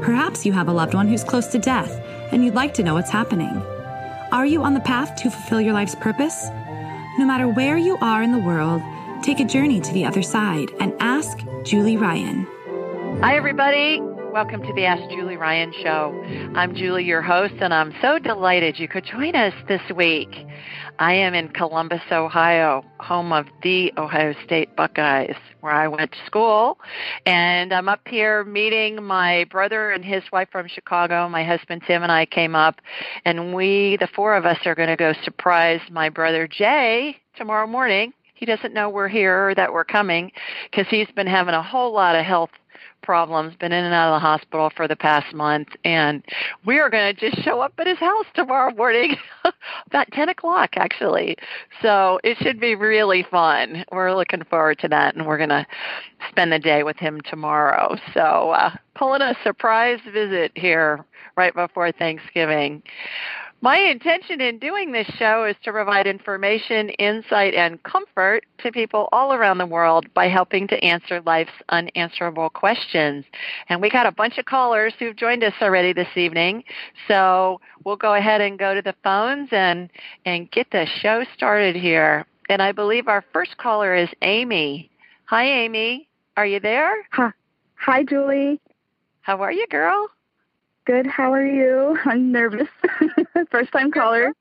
Perhaps you have a loved one who's close to death and you'd like to know what's happening. Are you on the path to fulfill your life's purpose? No matter where you are in the world, take a journey to the other side and ask Julie Ryan. Hi, everybody. Welcome to the Ask Julie Ryan Show. I'm Julie, your host, and I'm so delighted you could join us this week. I am in Columbus, Ohio, home of the Ohio State Buckeyes, where I went to school. And I'm up here meeting my brother and his wife from Chicago. My husband Tim and I came up, and we, the four of us, are going to go surprise my brother Jay tomorrow morning. He doesn't know we're here or that we're coming because he's been having a whole lot of health problems, been in and out of the hospital for the past month, and we are going to just show up at his house tomorrow morning, about 10 o'clock actually. So it should be really fun. We're looking forward to that, and we're going to spend the day with him tomorrow. So uh, pulling a surprise visit here right before Thanksgiving. My intention in doing this show is to provide information, insight, and comfort to people all around the world by helping to answer life's unanswerable questions. And we got a bunch of callers who've joined us already this evening. So we'll go ahead and go to the phones and, and get the show started here. And I believe our first caller is Amy. Hi, Amy. Are you there? Hi, Hi Julie. How are you, girl? Good. How are you? I'm nervous. First time caller.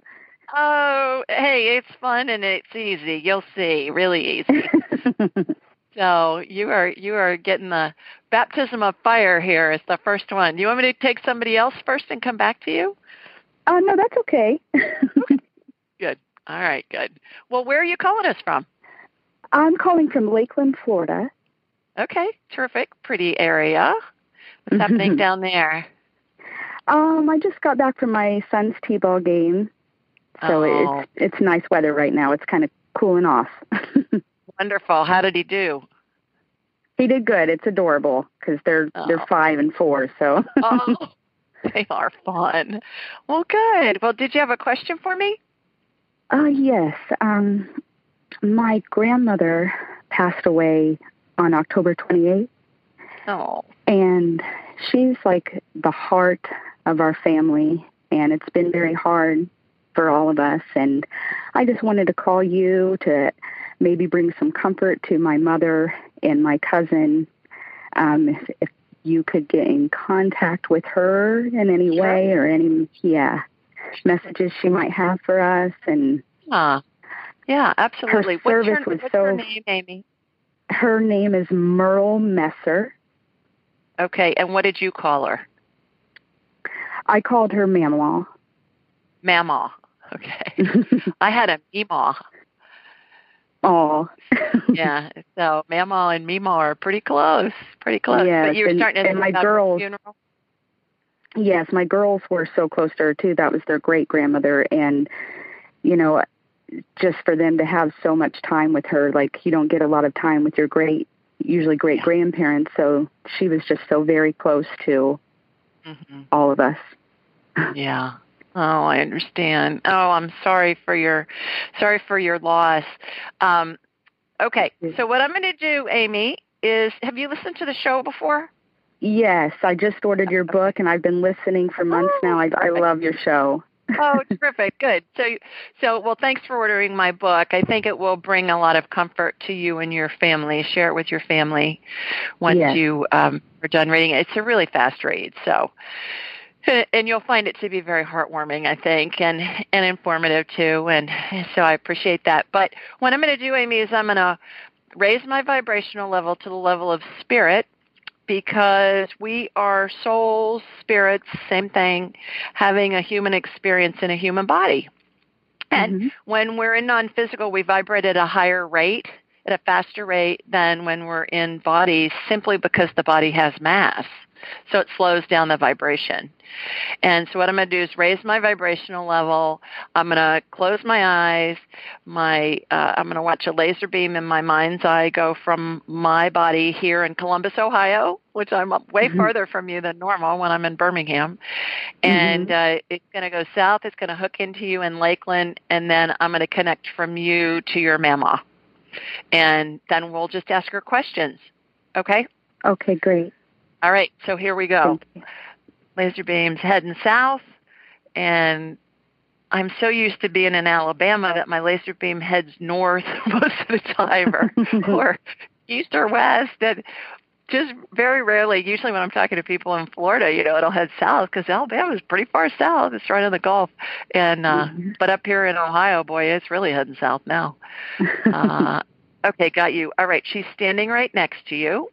oh, hey, it's fun and it's easy. You'll see, really easy. so you are you are getting the baptism of fire here. It's the first one. Do you want me to take somebody else first and come back to you? Oh no, that's okay. good. All right, good. Well, where are you calling us from? I'm calling from Lakeland, Florida. Okay, terrific. Pretty area. What's happening down there? Um, I just got back from my son's t-ball game, so oh. it's it's nice weather right now. It's kind of cooling off. Wonderful. How did he do? He did good. It's adorable because they're oh. they're five and four. So. oh, they are fun. Well, good. Well, did you have a question for me? Uh, yes. Um, my grandmother passed away on October 28th. Oh. And she's like the heart of our family, and it's been very hard for all of us. And I just wanted to call you to maybe bring some comfort to my mother and my cousin. Um, if, if you could get in contact with her in any sure. way or any, yeah, messages she might have for us. And ah, yeah, absolutely. Her service what's her, was what's so. Her name, Amy. Her name is Merle Messer. Okay, and what did you call her? I called her Mamaw. Mamaw. Okay. I had a Meemaw. Oh. yeah. So Mamaw and Meemaw are pretty close. Pretty close. Yes, but you were and, starting to and my girls. Funeral? Yes, my girls were so close to her too. That was their great grandmother, and you know, just for them to have so much time with her, like you don't get a lot of time with your great, usually great grandparents. So she was just so very close to mm-hmm. all of us. yeah. Oh, I understand. Oh, I'm sorry for your sorry for your loss. Um, okay, so what I'm going to do, Amy, is have you listened to the show before? Yes, I just ordered your book and I've been listening for months oh, now. I, I love your show. Oh, terrific! Good. So, so well. Thanks for ordering my book. I think it will bring a lot of comfort to you and your family. Share it with your family once yes. you um, are done reading it. It's a really fast read, so and you'll find it to be very heartwarming, I think, and and informative too. And so I appreciate that. But what I'm going to do, Amy, is I'm going to raise my vibrational level to the level of spirit because we are souls, spirits, same thing, having a human experience in a human body. And mm-hmm. when we're in non physical, we vibrate at a higher rate at a faster rate than when we're in bodies simply because the body has mass. So it slows down the vibration. And so what I'm going to do is raise my vibrational level. I'm going to close my eyes. My uh, I'm going to watch a laser beam in my mind's eye go from my body here in Columbus, Ohio, which I'm way mm-hmm. farther from you than normal when I'm in Birmingham. And mm-hmm. uh, it's going to go south. It's going to hook into you in Lakeland, and then I'm going to connect from you to your Mamaw. And then we'll just ask her questions. Okay? Okay, great. All right, so here we go. Laser beams heading south, and I'm so used to being in Alabama that my laser beam heads north most of the time, or, or east or west, and just very rarely. Usually, when I'm talking to people in Florida, you know, it'll head south because Alabama is pretty far south. It's right on the Gulf, and uh, mm-hmm. but up here in Ohio, boy, it's really heading south now. Uh, okay, got you. All right, she's standing right next to you,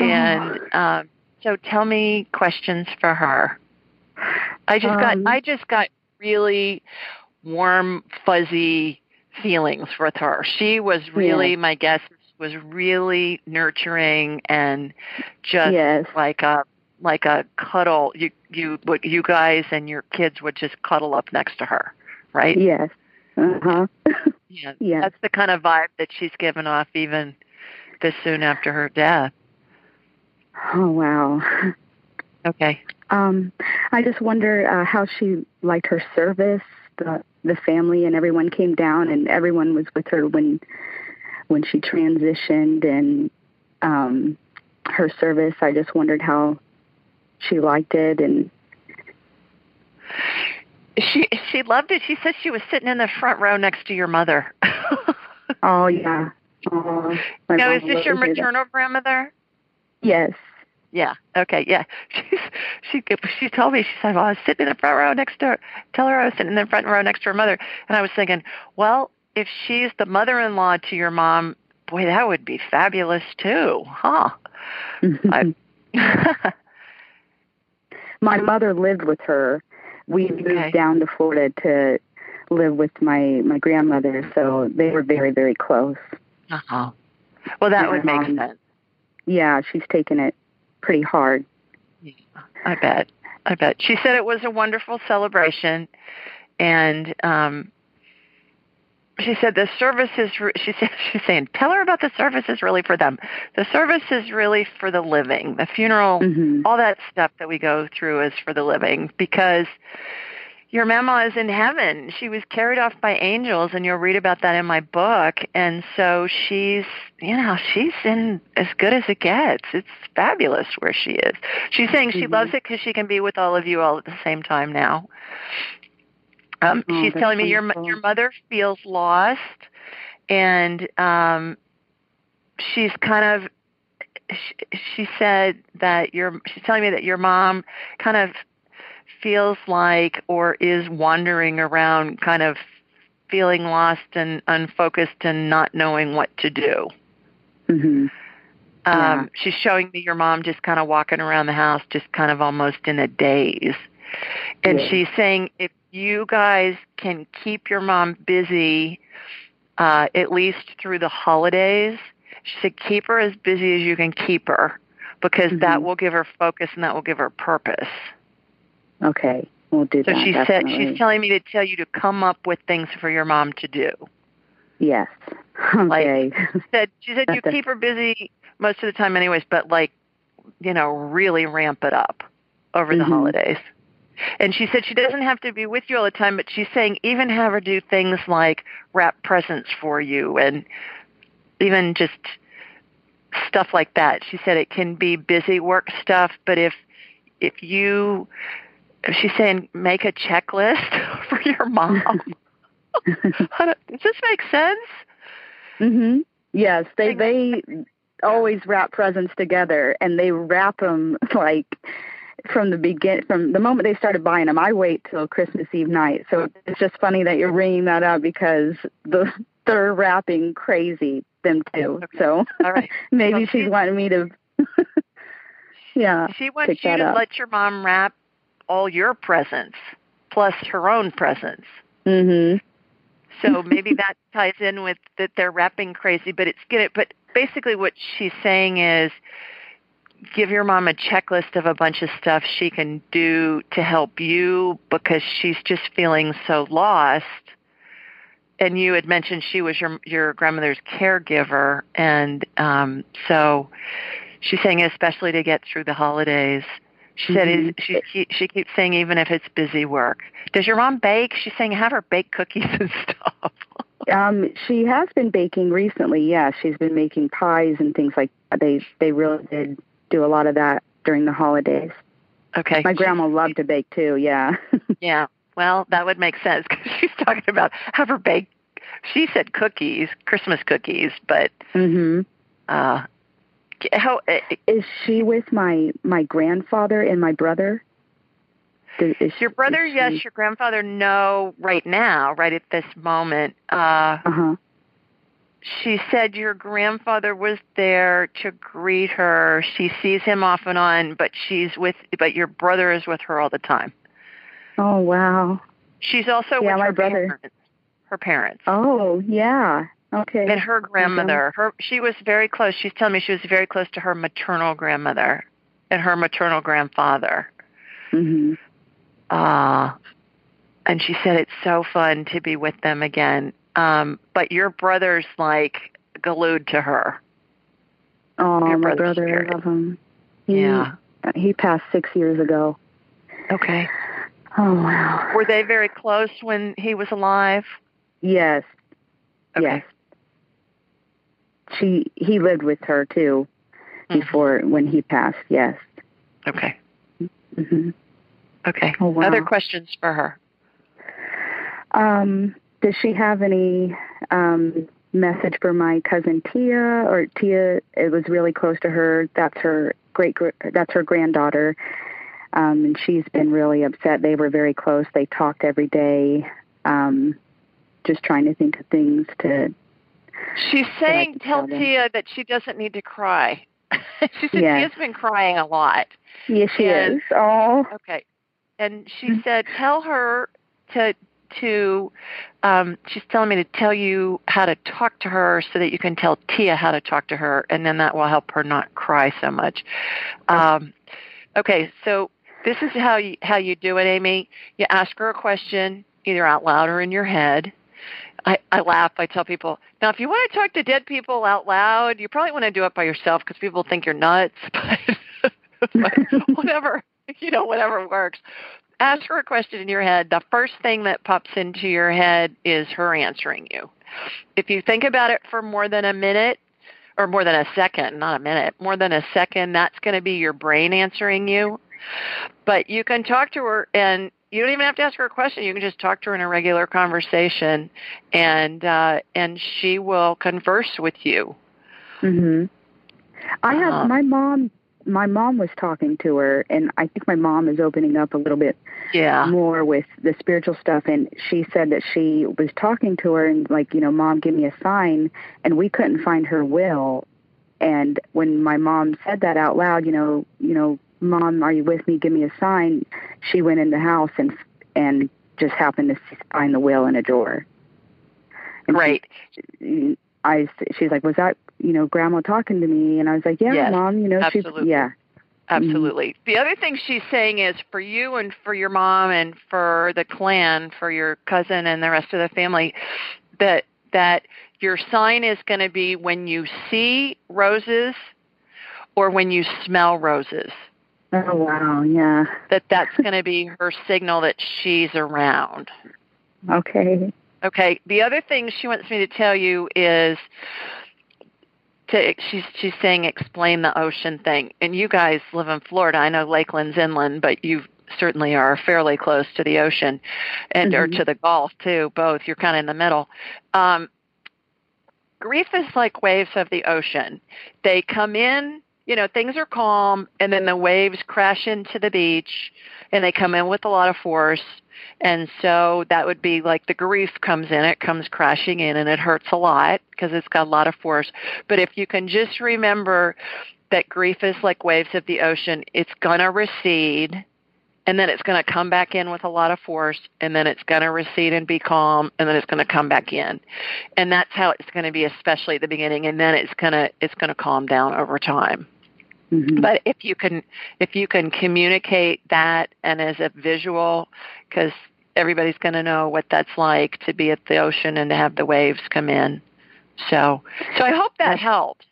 and. Um, so tell me questions for her. I just um, got I just got really warm, fuzzy feelings with her. She was really yeah. my guess was really nurturing and just yes. like a like a cuddle. You you you guys and your kids would just cuddle up next to her, right? Yes. Uh huh. yeah. yeah. That's the kind of vibe that she's given off even this soon after her death. Oh wow. Okay. Um, I just wonder uh, how she liked her service. The the family and everyone came down, and everyone was with her when when she transitioned and um, her service. I just wondered how she liked it and she she loved it. She said she was sitting in the front row next to your mother. oh yeah. Oh, now is this your maternal grandmother? Yes. Yeah. Okay. Yeah. She's she she told me she said, "Well, I was sitting in the front row next to her. Tell her I was sitting in the front row next to her mother." And I was thinking, well, if she's the mother-in-law to your mom, boy, that would be fabulous too, huh? I, my mother lived with her. We moved okay. down to Florida to live with my my grandmother, so they were very very close. Uh huh. Well, that and would make sense. Yeah, she's taken it pretty hard. I bet. I bet. She said it was a wonderful celebration, and um, she said the service is. Re- She said she's saying, tell her about the service is really for them. The service is really for the living. The funeral, mm-hmm. all that stuff that we go through is for the living because your Mamaw is in heaven. She was carried off by angels, and you'll read about that in my book. And so she's, you know, she's in as good as it gets. It's fabulous where she is. She's saying she mm-hmm. loves it because she can be with all of you all at the same time now. Um, oh, she's telling me your your mother feels lost, and um, she's kind of. She, she said that your. She's telling me that your mom kind of feels like or is wandering around kind of feeling lost and unfocused and not knowing what to do. Mm-hmm. Yeah. Um, she's showing me your mom just kind of walking around the house, just kind of almost in a daze. And yeah. she's saying if you guys can keep your mom busy, uh, at least through the holidays, she said keep her as busy as you can keep her because mm-hmm. that will give her focus and that will give her purpose. Okay, we'll do so that. So she said she's telling me to tell you to come up with things for your mom to do. Yes. Okay. Like, she said she said you keep her busy most of the time, anyways, but like you know, really ramp it up over mm-hmm. the holidays. And she said she doesn't have to be with you all the time, but she's saying even have her do things like wrap presents for you and even just stuff like that. She said it can be busy work stuff, but if if you she's saying make a checklist for your mom. Does this make sense? Mhm. Yes, they they always wrap presents together, and they wrap them like from the begin from the moment they started buying them. I wait till Christmas Eve night, so it's just funny that you're ringing that up because the they're wrapping crazy them too. Okay. So All right. maybe well, she's wanting me to. yeah. She wants you to up. let your mom wrap all your presents plus her own presents. Mhm. So maybe that ties in with that they're wrapping crazy, but it's get it. But basically, what she's saying is, give your mom a checklist of a bunch of stuff she can do to help you because she's just feeling so lost. And you had mentioned she was your your grandmother's caregiver, and um, so she's saying especially to get through the holidays. She said Mhm. is, she she keeps saying even if it's busy work. Does your mom bake? She's saying have her bake cookies and stuff. Um, she has been baking recently. Yeah, she's been making pies and things like that. They they really did do a lot of that during the holidays. okay. My grandma loved to bake too. Yeah. Yeah. Well, that would make sense because she's talking about have her bake. She said cookies, Christmas cookies, but mhm. uh, how uh, Is she with my my grandfather and my brother? Is, your brother? Yes, your grandfather. No, right now, right at this moment. Uh, Uh-huh. she said your grandfather was there to greet her. She sees him off and on, but she's with. But your brother is with her all the time. Oh wow. She's also Yeah, with my her brother. parents. Her parents. Oh yeah. Okay. and her grandmother her she was very close she's telling me she was very close to her maternal grandmother and her maternal grandfather Mhm. uh and she said it's so fun to be with them again um but your brother's like glued to her Oh, Your my brother's brother, spirit. I love him. He, yeah He passed six years ago. okay Oh wow. were they very close when he was alive Yes. okay Yes. She he lived with her too Mhm. before when he passed. Yes. okay hmm okay Oh, wow. other questions for her Um, does she have any um, message for my cousin Tia? Or Tia, it was really close to her. That's her great. gr- That's her granddaughter, um, and she's been really upset. They were very close. They talked every day. Um, just trying to think of things to. She's saying, tell. Tia that she doesn't need to cry. she said Yes. Tia's been crying a lot. Yes, she And- is. Oh, Okay. And she Mhm. said, tell her to to um she's telling me to tell you how to talk to her so that you can tell Tia how to talk to her and then that will help her not cry so much. Um okay, so this is how you how you do it, Amy. You ask her a question either out loud or in your head. I, I laugh. I tell people, now if you want to talk to dead people out loud, you probably want to do it by yourself because people think you're nuts. But, but whatever, you know, whatever works. Ask her a question in your head. The first thing that pops into your head is her answering you. If you think about it for more than a minute, or more than a second, not a minute, more than a second, that's going to be your brain answering you. But you can talk to her and you don't even have to ask her a question. You can just talk to her in a regular conversation and uh and she will converse with you. hmm I have Um, my mom. My mom was talking to her, and I think my mom is opening up a little bit Yeah. more with the spiritual stuff and she said that she was talking to her and like you know mom give me a sign and we couldn't find her will and when my mom said that out loud you know you know mom are you with me give me a sign she went in the house and and just happened to find the will in a drawer and Right. she, I she's like was that you know grandma talking to me and I was like yeah Yes, mom you know absolutely. she's yeah Absolutely. The other thing she's saying is for you and for your mom and for the clan, for your cousin and the rest of the family, that that your sign is going to be when you see roses or when you smell roses. Oh wow yeah That that's going to be her signal that she's around. okay Okay. The other thing she wants me to tell you is to she's she's saying explain the ocean thing. And you guys live in Florida. I know Lakeland's inland, but you certainly are fairly close to the ocean and or Mhm. to the Gulf too. Both. You're kind of in the middle. Um, grief is like waves of the ocean. They come in, you know, things are calm, and then the waves crash into the beach, and they come in with a lot of force. And so that would be like the grief comes in, it comes crashing in, and it hurts a lot because it's got a lot of force. But if you can just remember that grief is like waves of the ocean, it's going to recede and then it's going to come back in with a lot of force and then it's going to recede and be calm and then it's going to come back in and that's how it's going to be especially at the beginning and then it's going to it's going to calm down over time mm-hmm. but if you can if you can communicate that and as a visual because everybody's going to know what that's like to be at the ocean and to have the waves come in so so i hope that helps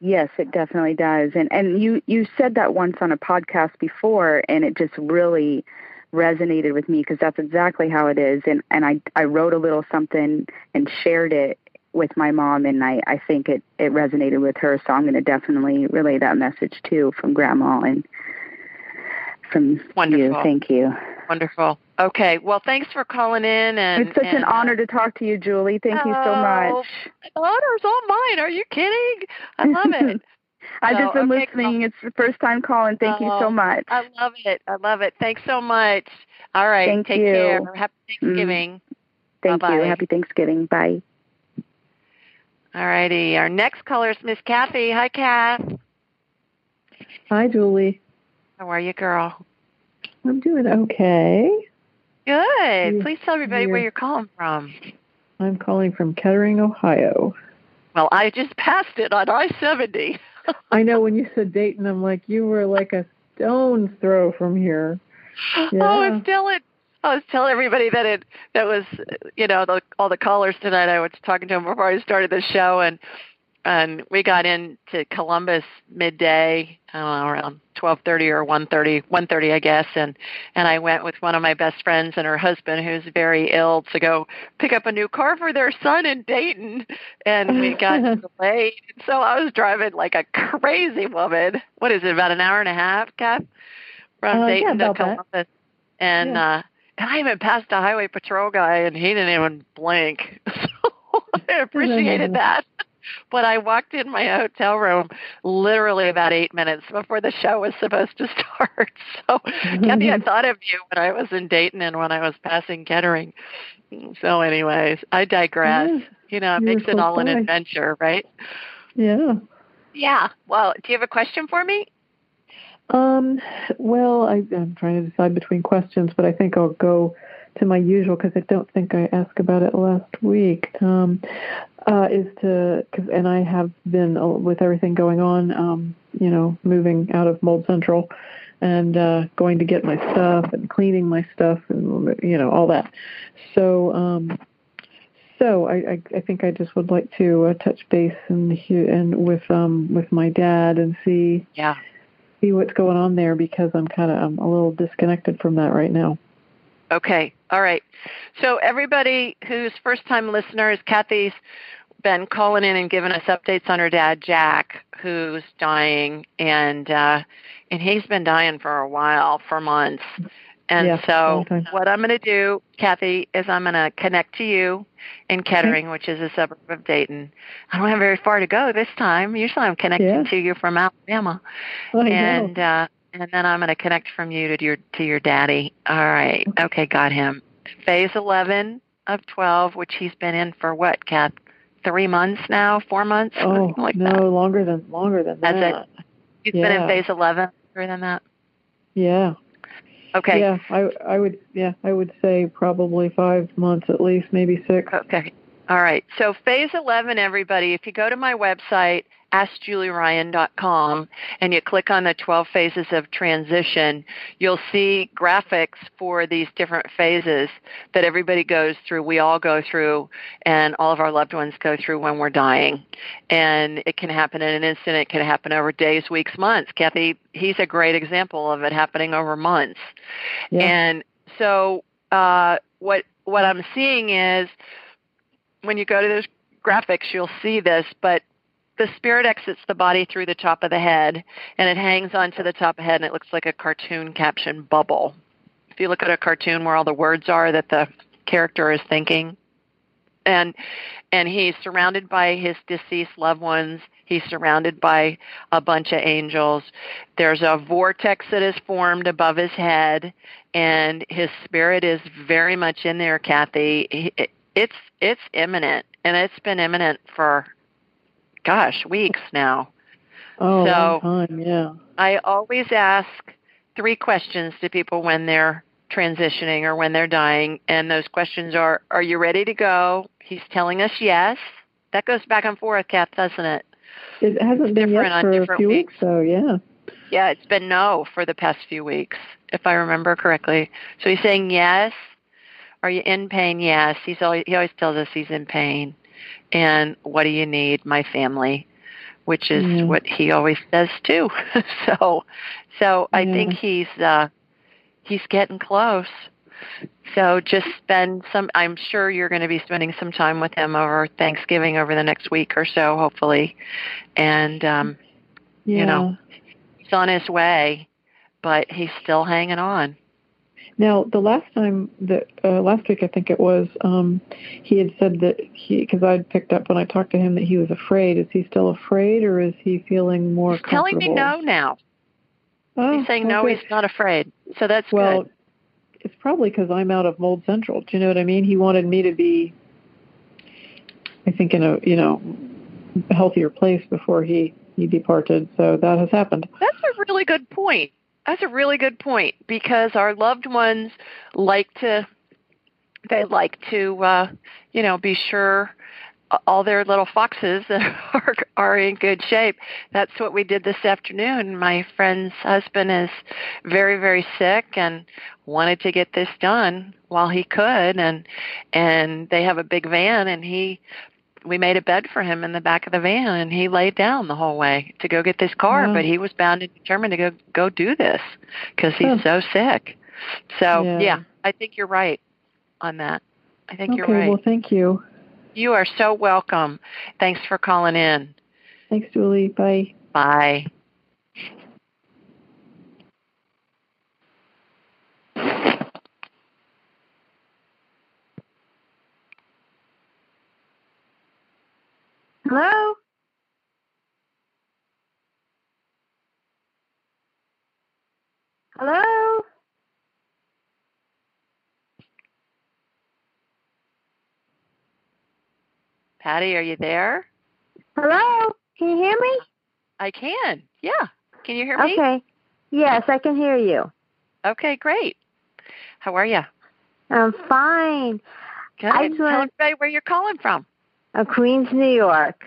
Yes, it definitely does. And and you you said that once on a podcast before and it just really resonated with me because that's exactly how it is and and I I wrote a little something and shared it with my mom and I I think it it resonated with her so I'm going to definitely relay that message too from grandma and from Wonderful. you. Thank you. Wonderful. Okay. Well, thanks for calling in. And it's such and, an honor to talk to you, Julie. Thank oh, you so much. The honor's all mine. Are you kidding? I love it. I've just been okay, listening. It's the first time calling. Thank oh, you so oh, much. I love it. I love it. Thanks so much. All right. Thank take you. care. Happy Thanksgiving. Mm. Thank Bye-bye. you. Happy Thanksgiving. Bye. All righty. Our next caller is Miss Kathy. Hi, Kath. Hi, Julie. How are you, girl? I'm doing okay. Good. Please tell everybody where you're calling from. I'm calling from Kettering, Ohio. Well, I just passed it on I 70. I know when you said Dayton, I'm like, you were like a stone's throw from here. Oh, yeah. Oh, and still it. I was telling everybody that it that was you know the, all the callers tonight. I was talking to them before I started the show, and and we got into Columbus midday, I don't know, around 12:30 or 1:30, 1:30 I guess, and and I went with one of my best friends and her husband who's very ill to go pick up a new car for their son in Dayton, and we got delayed. So I was driving like a crazy woman. What is it? About an hour and a half, Kath, from uh, Dayton yeah, to Columbus, that. and yeah. uh and I even passed a highway patrol guy, and he didn't even blink. So I appreciated that but I walked in my hotel room literally about eight minutes before the show was supposed to start. So, Kathy, I thought of you when I was in Dayton and when I was passing Kettering. So, anyways, I digress. Yeah, you know, it makes it all an adventure, right? Yeah. Yeah. Well, do you have a question for me? Um, well, I, I'm trying to decide between questions, but I think I'll go to my usual because I don't think I asked about it last week. Um, uh, is to cause, and I have been uh, with everything going on, um, you know, moving out of Mold Central and uh, going to get my stuff and cleaning my stuff and you know all that. So um, so I, I, I think I just would like to uh, touch base and and with um with my dad and see yeah see what's going on there because I'm kind of I'm a little disconnected from that right now. Okay. All right. So everybody who's first time listeners, Kathy's been calling in and giving us updates on her dad Jack, who's dying, and uh, and he's been dying for a while, for months. And yeah, so, what I'm going to do, Kathy, is I'm going to connect to you in Kettering, okay. which is a suburb of Dayton. I don't have very far to go this time. Usually, I'm connecting yeah. to you from Alabama, I and know. uh, and then I'm going to connect from you to your to your daddy. All right. Okay, got him. Phase 11 of 12, which he's been in for what, Kath? Three months now, four months, oh, like no, that. longer than longer than Has that. It? He's yeah. been in phase 11 longer than that. Yeah. Okay. Yeah, I I would yeah I would say probably five months at least, maybe six. Okay. All right. So phase 11, everybody, if you go to my website, askjulieryan.com and you click on the 12 phases of transition, you'll see graphics for these different phases that everybody goes through, we all go through, and all of our loved ones go through when we're dying. And it can happen in an instant, it can happen over days, weeks, months. Kathy, he's a great example of it happening over months. Yeah. And so uh, what what I'm seeing is when you go to those graphics, you'll see this, but the spirit exits the body through the top of the head and it hangs onto the top of the head and it looks like a cartoon caption bubble. If you look at a cartoon where all the words are that the character is thinking, and and he's surrounded by his deceased loved ones. He's surrounded by a bunch of angels. There's a vortex that is formed above his head, and his spirit is very much in there, Kathy. It's it's imminent, and it's been imminent for gosh, weeks now. Oh, so time, yeah. I always ask three questions to people when they're transitioning or when they're dying, and those questions are: Are you ready to go? He's telling us yes. That goes back and forth, Kath, doesn't it? It hasn't been yet for a few weeks, so yeah. Yeah, it's been no for the past few weeks, if I remember correctly. So he's saying yes. Are you in pain? Yes. He's always, he always tells us he's in pain. And what do you need? My family, which is mm. what he always says too. so, so I think he's uh, he's getting close. So just spend some. I'm sure you're going to be spending some time with him over Thanksgiving over the next week or so, hopefully. And um, yeah. you know, he's on his way, but he's still hanging on. Now, the last time that uh, last week, I think it was, um, he had said that he because I'd picked up when I talked to him that he was afraid. Is he still afraid, or is he feeling more? He's telling me no now. Oh, he's saying okay. no, he's not afraid. So that's well, good. it's probably because I'm out of Mold Central. Do you know what I mean? He wanted me to be, I think, in a you know, healthier place before he he departed. So that has happened. That's a really good point. That's a really good point because our loved ones like to they like to uh, you know be sure all their little foxes are are in good shape. That's what we did this afternoon. My friend's husband is very very sick and wanted to get this done while he could and and they have a big van and he we made a bed for him in the back of the van and he laid down the whole way to go get this car Wow. but he was bound and determined to go go do this because he's so sick so Yeah. yeah. i think you're right on that i think okay. you're right Well, thank you. you are so welcome thanks for calling in Thanks, Julie. Bye. bye Hello? Hello? patty are you there Hello? Can you hear me? i can yeah can you hear me Okay. Yes, I can hear you. okay great how are you I'm fine. good I just tell wanna- everybody where you're calling from Uh, Queens, New York.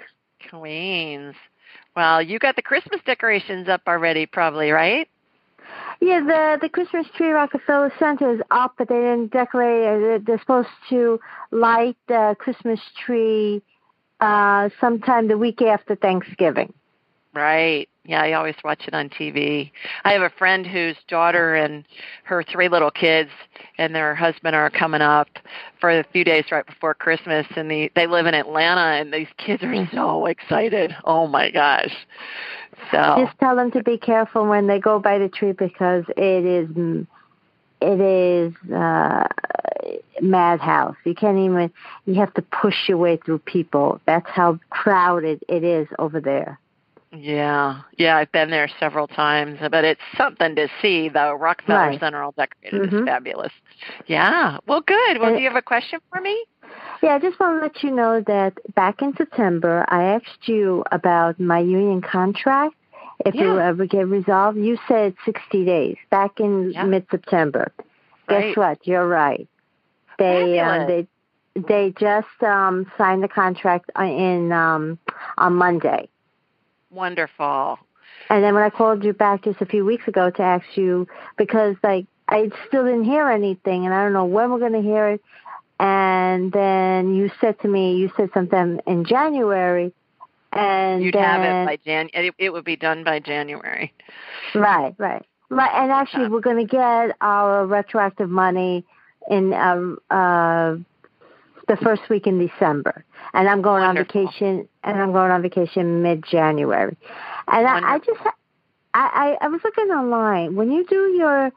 Queens. Well, you got the Christmas decorations up already, probably, right? Yeah, the the Christmas tree Rockefeller Center is up, but they didn't decorate it. They're- They're supposed to light the Christmas tree uh sometime the week after Thanksgiving. Right. Yeah, I always watch it on TV. I have a friend whose daughter and her three little kids and their husband are coming up for a few days right before Christmas and the, they live in Atlanta and these kids are so excited. Oh my gosh. So Just tell them to be careful when they go by the tree because it is it is uh madhouse. You can't even you have to push your way through people. That's how crowded it is over there. Yeah, yeah, I've been there several times, but it's something to see. though. Rockefeller Right. Center all decorated is Mhm. fabulous. Yeah, well, good. Well, And- do you have a question for me? Yeah, I just want to let you know that back in September, I asked you about my union contract. If it will ever get resolved, you said 60 days back in Yeah. mid-September. Right. Guess what? You're right. They uh, they they just um, signed the contract uh, in um, on Monday. Wonderful. And then when I called you back just a few weeks ago to ask you because like I still didn't hear anything and I don't know when we're going to hear it. And then you said to me, you said something in January, and You'd then have it by Jan. It, it would be done by January. right, right, right. And actually, we're going to get our retroactive money in uh, uh, the first week in December. And I'm going Wonderful. on vacation, and I'm going on vacation mid-January. And I, I just, I, I, I was looking online when you do your,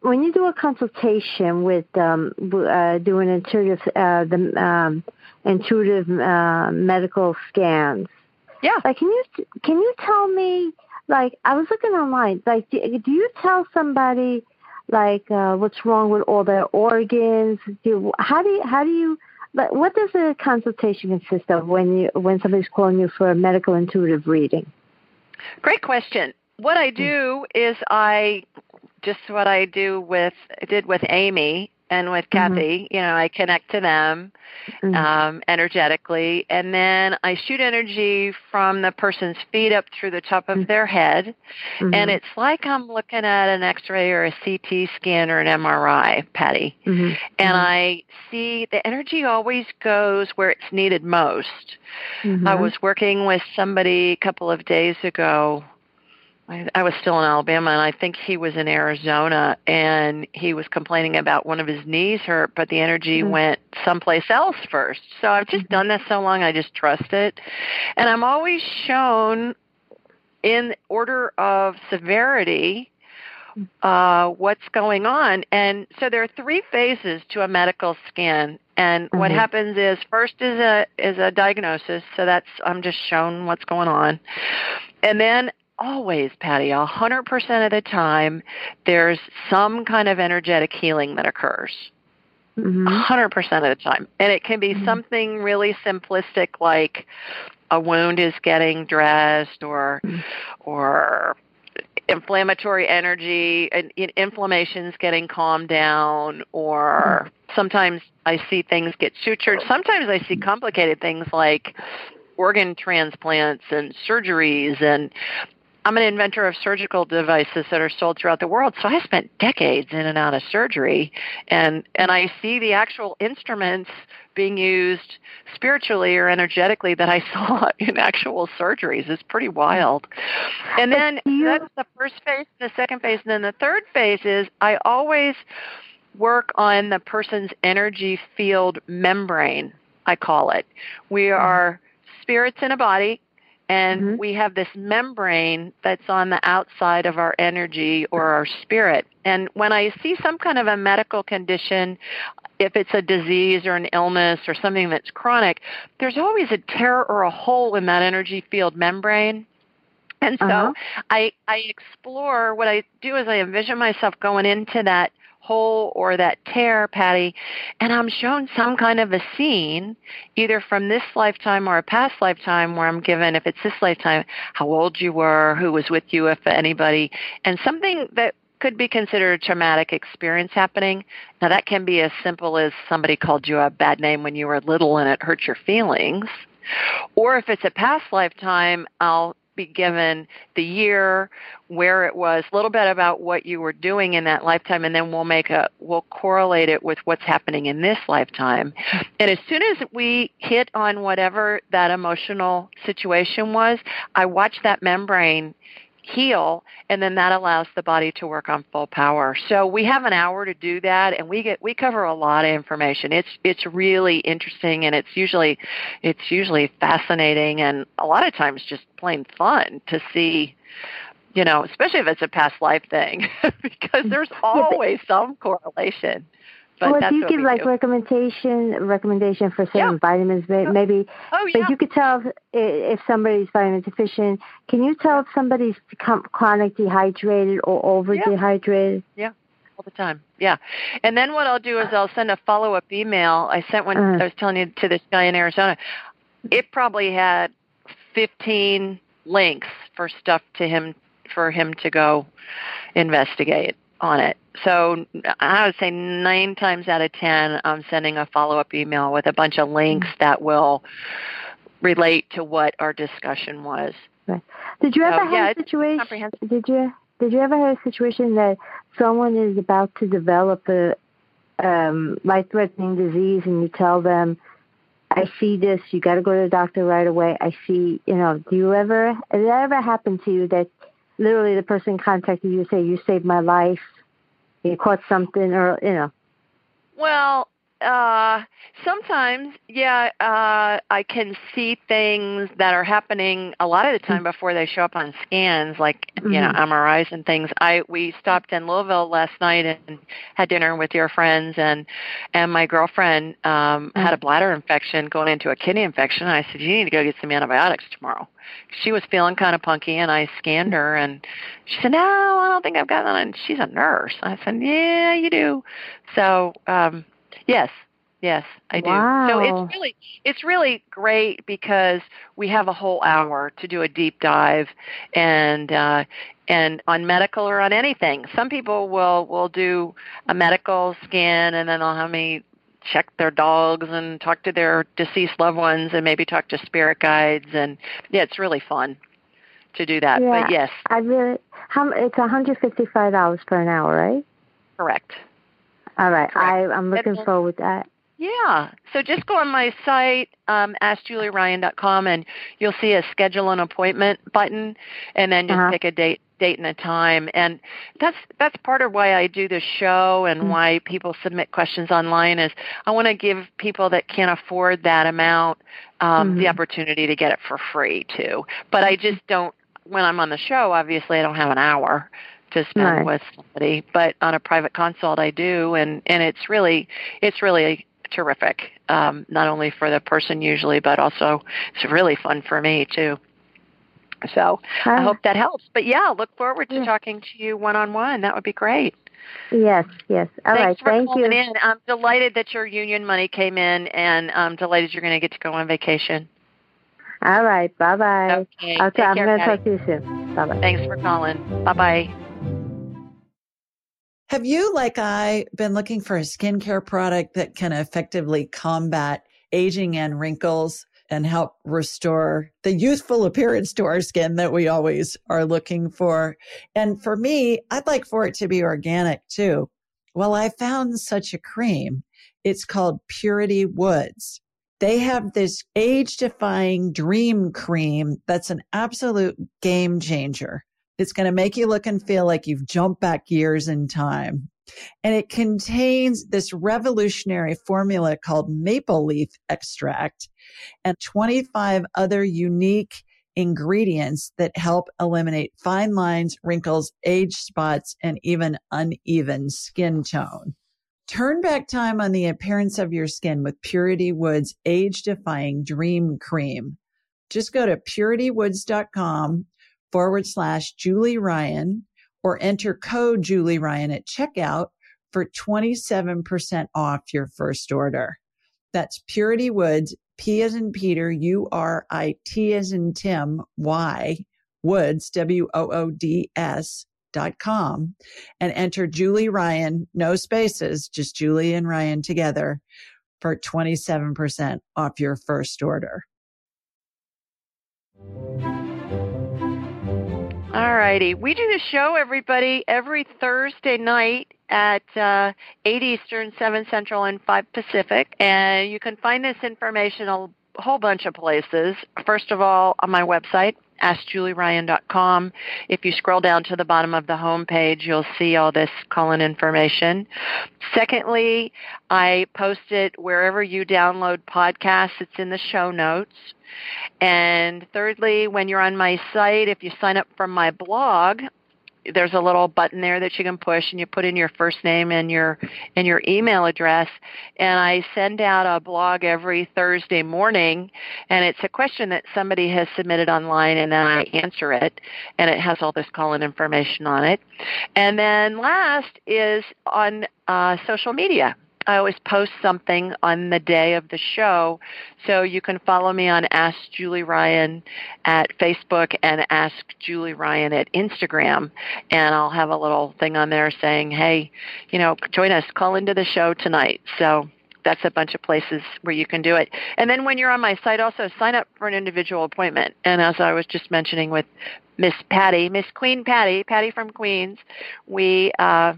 when you do a consultation with um, w- uh, doing intuitive, uh, the um, intuitive uh, medical scans. Yeah. Like, can you can you tell me? Like, I was looking online. Like, do, do you tell somebody like uh, what's wrong with all their organs? Do how do you how do you but what does a consultation consist of when you when somebody's calling you for a medical intuitive reading? Great question. What I hmm. do is I just what I do with did with Amy and with Mm-hmm. Kathy. You know, I connect to them Mhm. um, energetically, and then I shoot energy from the person's feet up through the top of Mhm. their head, and it's like I'm looking at an X-ray or a CT scan or an MRI, Patty. Mhm. And. I see the energy always goes where it's needed most. I was working with somebody a couple of days ago. I, I was still in Alabama, and I think he was in Arizona, and he was complaining about one of his knees hurt, but the energy Mm. went someplace else first. So I've just Mhm. done this so long, I just trust it. And I'm always shown in order of severity uh, what's going on. And so there are three phases to a medical scan. And what Mhm. happens is first is a is a diagnosis. So that's I'm just shown what's going on. And then always, Patty, a hundred percent of the time, there's some kind of energetic healing that occurs. A Mhm. hundred percent of the time. And it can be Mhm. something really simplistic like a wound is getting dressed or Mhm. or inflammatory energy and and inflammation's getting calmed down or sometimes I see things get sutured. Sometimes I see complicated things like organ transplants and surgeries and I'm an inventor of surgical devices that are sold throughout the world. So I spent decades in and out of surgery and and I see the actual instruments being used spiritually or energetically that I saw in actual surgeries. It's pretty wild. And then that's the first phase, the second phase, and then the third phase is I always work on the person's energy field membrane, I call it. We mm-hmm. are spirits in a body and Mhm. we have this membrane that's on the outside of our energy or our spirit. And when I see some kind of a medical condition, if it's a disease or an illness or something that's chronic, there's always a tear or a hole in that energy field membrane. And so Uh-huh. I I explore what I do is I envision myself going into that hole or that tear, Patty, and I'm shown some kind of a scene, either from this lifetime or a past lifetime, where I'm given, if it's this lifetime, how old you were, who was with you, if anybody, and something that could be considered a traumatic experience happening. Now that can be as simple as somebody called you a bad name when you were little and it hurt your feelings. Or if it's a past lifetime, I'll be given the year, where it was, a little bit about what you were doing in that lifetime, and then we'll make a we'll correlate it with what's happening in this lifetime. And as soon as we hit on whatever that emotional situation was, I watch that membrane heal and then that allows the body to work on full power. So we have an hour to do that and we get we cover a lot of information. It's it's really interesting and it's usually it's usually fascinating and a lot of times just plain fun to see you know, especially if it's a past life thing because there's always some correlation. But well, do you give we like do. recommendation recommendation for certain Yeah. vitamins? may- Maybe, Oh yeah. but you could tell if, if somebody's vitamin deficient. Can you tell if somebody's become chronic dehydrated or over dehydrated? Yeah. all the time. Yeah. And then what I'll do is I'll send a follow up email. I sent one Uh. I was telling you to this guy in Arizona. It probably had fifteen links for stuff to him for him to go investigate on it. So I would say nine times out of ten I'm sending a follow up email with a bunch of links that will relate to what our discussion was. Did you ever So, have yeah, a situation? Did you did you ever have a situation that someone is about to develop a um, life threatening disease, and you tell them, "I see this. You got to go to the doctor right away." I see. You know, do you ever? Has that ever happened to you that literally the person contacted you say, "You saved my life. You caught something," or you know? Well, uh, sometimes, yeah, uh, I can see things that are happening a lot of the time before they show up on scans, like you know. MRIs and things. I we stopped in Louisville last night and had dinner with your friends, and and my girlfriend um, had a bladder infection going into a kidney infection. I said, you need to go get some antibiotics tomorrow. She was feeling kind of punky, and I scanned her, and she said, "No, I don't think I've got that." And she's a nurse. I said, "Yeah, you do." So, um, yes, yes, I do. So it's really, it's really great because we have a whole hour to do a deep dive, and uh, and on medical or on anything. Some people will will do a medical scan and then they'll have me check their dogs and talk to their deceased loved ones and maybe talk to spirit guides and yeah, it's really fun to do that. Yeah, but yes, I really. How it's one hundred fifty five dollars per an hour, right? correct. All right, Correct. I I'm looking forward to that. Yeah. So just go on my site, um, AskJulieRyan.com, and you'll see a schedule an appointment button, and then just Uh-huh. pick a date, date and a time. And that's that's part of why I do the show and Mm. why people submit questions online is I want to give people that can't afford that amount um, the Mhm. opportunity to get it for free too. But I just don't. When I'm on the show, obviously I don't have an hour to spend Right. with somebody, but on a private consult I do, and and it's really it's really terrific. Um, not only for the person usually, but also it's really fun for me too. So I Uh, hope that helps. But yeah, look forward to Yeah. talking to you one on one. That would be great. Yes, yes. All right, Thanks for thank calling you. in. I'm delighted that your union money came in, and I'm delighted you're going to get to go on vacation. All right, bye bye. Okay, take I'm going to talk to you soon. Bye bye. Thanks for calling. Bye bye. Have you, like I, been looking for a skincare product that can effectively combat aging and wrinkles and help restore the youthful appearance to our skin that we always are looking for? And for me, I'd like for it to be organic too. Well, I found such a cream. It's called Purity Woods. They have this age defying dream cream that's an absolute game changer. It's going to make you look and feel like you've jumped back years in time. And it contains this revolutionary formula called maple leaf extract and 25 other unique ingredients that help eliminate fine lines, wrinkles, age spots, and even uneven skin tone. Turn back time on the appearance of your skin with Purity Woods age defying dream cream. Just go to puritywoods.com forward slash Julie Ryan or enter code Julie Ryan at checkout for 27% off your first order. That's Purity Woods, P as in Peter, U R I T as in Tim, Y, Woods, W O O D S dot com and enter Julie Ryan, no spaces, just Julie and Ryan together for 27% off your first order. All righty. We do the show, everybody, every Thursday night at uh, 8 Eastern, 7 Central, and 5 Pacific. And you can find this information a whole bunch of places. First of all, on my website, AskJulieRyan.com. If you scroll down to the bottom of the home page, you'll see all this call-in information. Secondly, I post it wherever you download podcasts. It's in the show notes. And thirdly, when you're on my site, if you sign up from my blog, there's a little button there that you can push and you put in your first name and your and your email address and I send out a blog every Thursday morning and it's a question that somebody has submitted online and then I answer it and it has all this call-in information on it. And then last is on uh, social media. I always post something on the day of the show, so you can follow me on Ask Julie Ryan at Facebook and Ask Julie Ryan at Instagram, and I'll have a little thing on there saying, "Hey, you know, join us, call into the show tonight." So that's a bunch of places where you can do it. And then when you're on my site, also sign up for an individual appointment. And as I was just mentioning with Miss Patty, Miss Queen Patty, Patty from Queens, we uh,